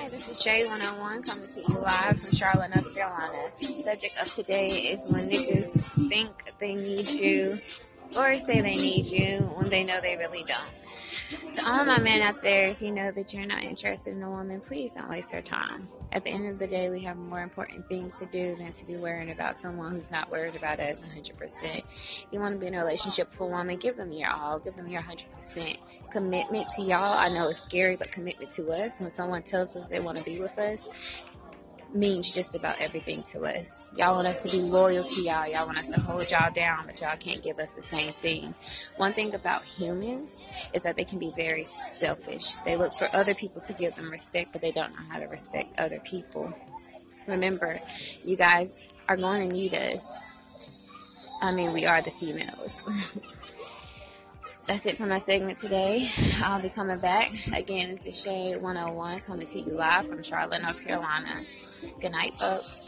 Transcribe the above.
Hi, this is Jay 101 coming to see you live from Charlotte, North Carolina. Subject of today is when niggas think they need you or say they need you when they know they really don't. To all my men out there, if you know that you're not interested in a woman, please don't waste her time. At the end of the day, we have more important things to do than to be worrying about someone who's not worried about us 100%. If you want to be in a relationship with a woman, give them your all, give them your 100% commitment to y'all. I know it's scary, but commitment to us. When someone tells us they want to be with us, means just about everything to us. Y'all want us to be loyal to y'all. Y'all want us to hold y'all down, but y'all can't give us the same thing. One thing about humans is that they can be very selfish. They look for other people to give them respect, but they don't know how to respect other people. Remember, you guys are going to need us. I mean, we are the females. That's it for my segment today. I'll be coming back. Again, this is Shade 101 coming to you live from Charlotte, North Carolina. Good night, folks.